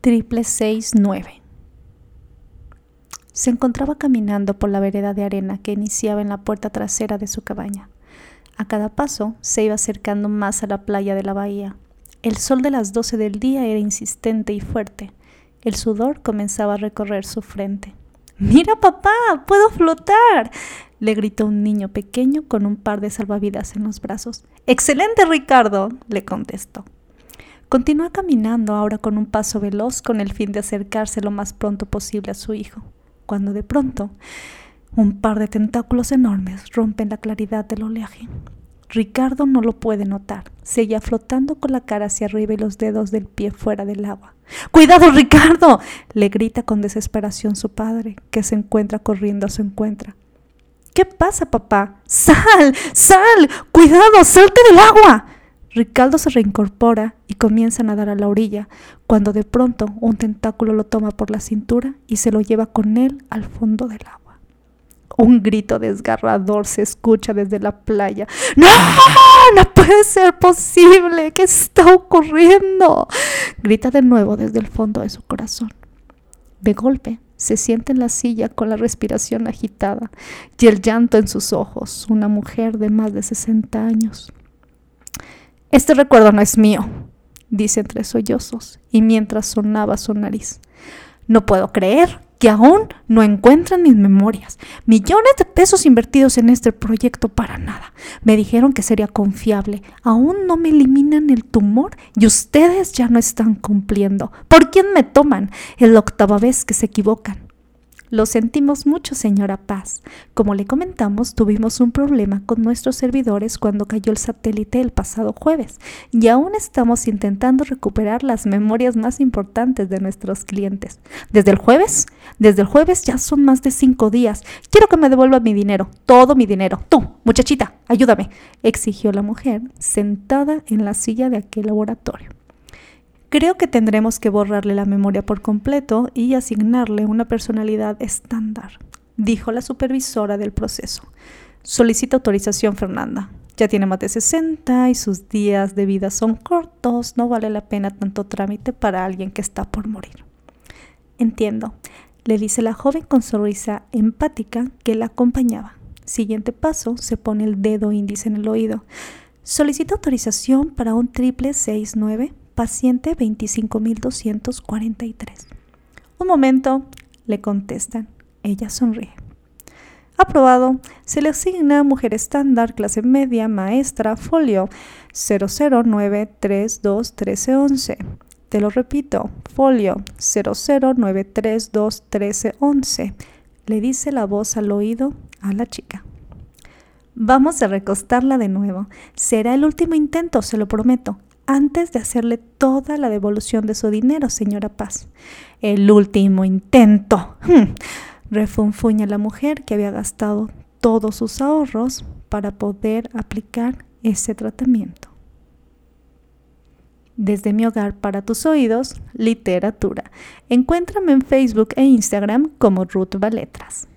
triple seis nueve. Se encontraba caminando por la vereda de arena que iniciaba en la puerta trasera de su cabaña. A cada paso se iba acercando más a la playa de la bahía. El sol de las doce del día era insistente y fuerte. El sudor comenzaba a recorrer su frente. Mira, papá, puedo flotar. le gritó un niño pequeño con un par de salvavidas en los brazos. Excelente, Ricardo, le contestó. Continuó caminando ahora con un paso veloz con el fin de acercarse lo más pronto posible a su hijo, cuando de pronto un par de tentáculos enormes rompen la claridad del oleaje. Ricardo no lo puede notar. Seguía flotando con la cara hacia arriba y los dedos del pie fuera del agua. ¡Cuidado, Ricardo! le grita con desesperación su padre, que se encuentra corriendo a su encuentro. ¿Qué pasa, papá? ¡Sal! ¡Sal! ¡Cuidado! ¡Salte del agua! Ricardo se reincorpora y comienza a nadar a la orilla, cuando de pronto un tentáculo lo toma por la cintura y se lo lleva con él al fondo del agua. Un grito desgarrador se escucha desde la playa. ¡No! ¡No puede ser posible! ¿Qué está ocurriendo? Grita de nuevo desde el fondo de su corazón. De golpe, se siente en la silla con la respiración agitada y el llanto en sus ojos, una mujer de más de 60 años. Este recuerdo no es mío, dice entre sollozos y mientras sonaba su nariz. No puedo creer que aún no encuentran mis memorias. Millones de pesos invertidos en este proyecto para nada. Me dijeron que sería confiable. Aún no me eliminan el tumor y ustedes ya no están cumpliendo. ¿Por quién me toman? Es la octava vez que se equivocan. Lo sentimos mucho, señora Paz. Como le comentamos, tuvimos un problema con nuestros servidores cuando cayó el satélite el pasado jueves y aún estamos intentando recuperar las memorias más importantes de nuestros clientes. ¿Desde el jueves? Desde el jueves ya son más de cinco días. Quiero que me devuelva mi dinero, todo mi dinero. Tú, muchachita, ayúdame, exigió la mujer sentada en la silla de aquel laboratorio. Creo que tendremos que borrarle la memoria por completo y asignarle una personalidad estándar, dijo la supervisora del proceso. Solicita autorización, Fernanda. Ya tiene más de 60 y sus días de vida son cortos. No vale la pena tanto trámite para alguien que está por morir. Entiendo, le dice la joven con sonrisa empática que la acompañaba. Siguiente paso, se pone el dedo índice en el oído. Solicita autorización para un triple 69 paciente 25.243. Un momento, le contestan. Ella sonríe. Aprobado. Se le asigna mujer estándar, clase media, maestra, folio 00932311. Te lo repito, folio 00932311. Le dice la voz al oído a la chica. Vamos a recostarla de nuevo. Será el último intento, se lo prometo antes de hacerle toda la devolución de su dinero, señora Paz. El último intento. Hmm. Refunfuña la mujer que había gastado todos sus ahorros para poder aplicar ese tratamiento. Desde mi hogar para tus oídos, literatura. Encuéntrame en Facebook e Instagram como Ruth Valetras.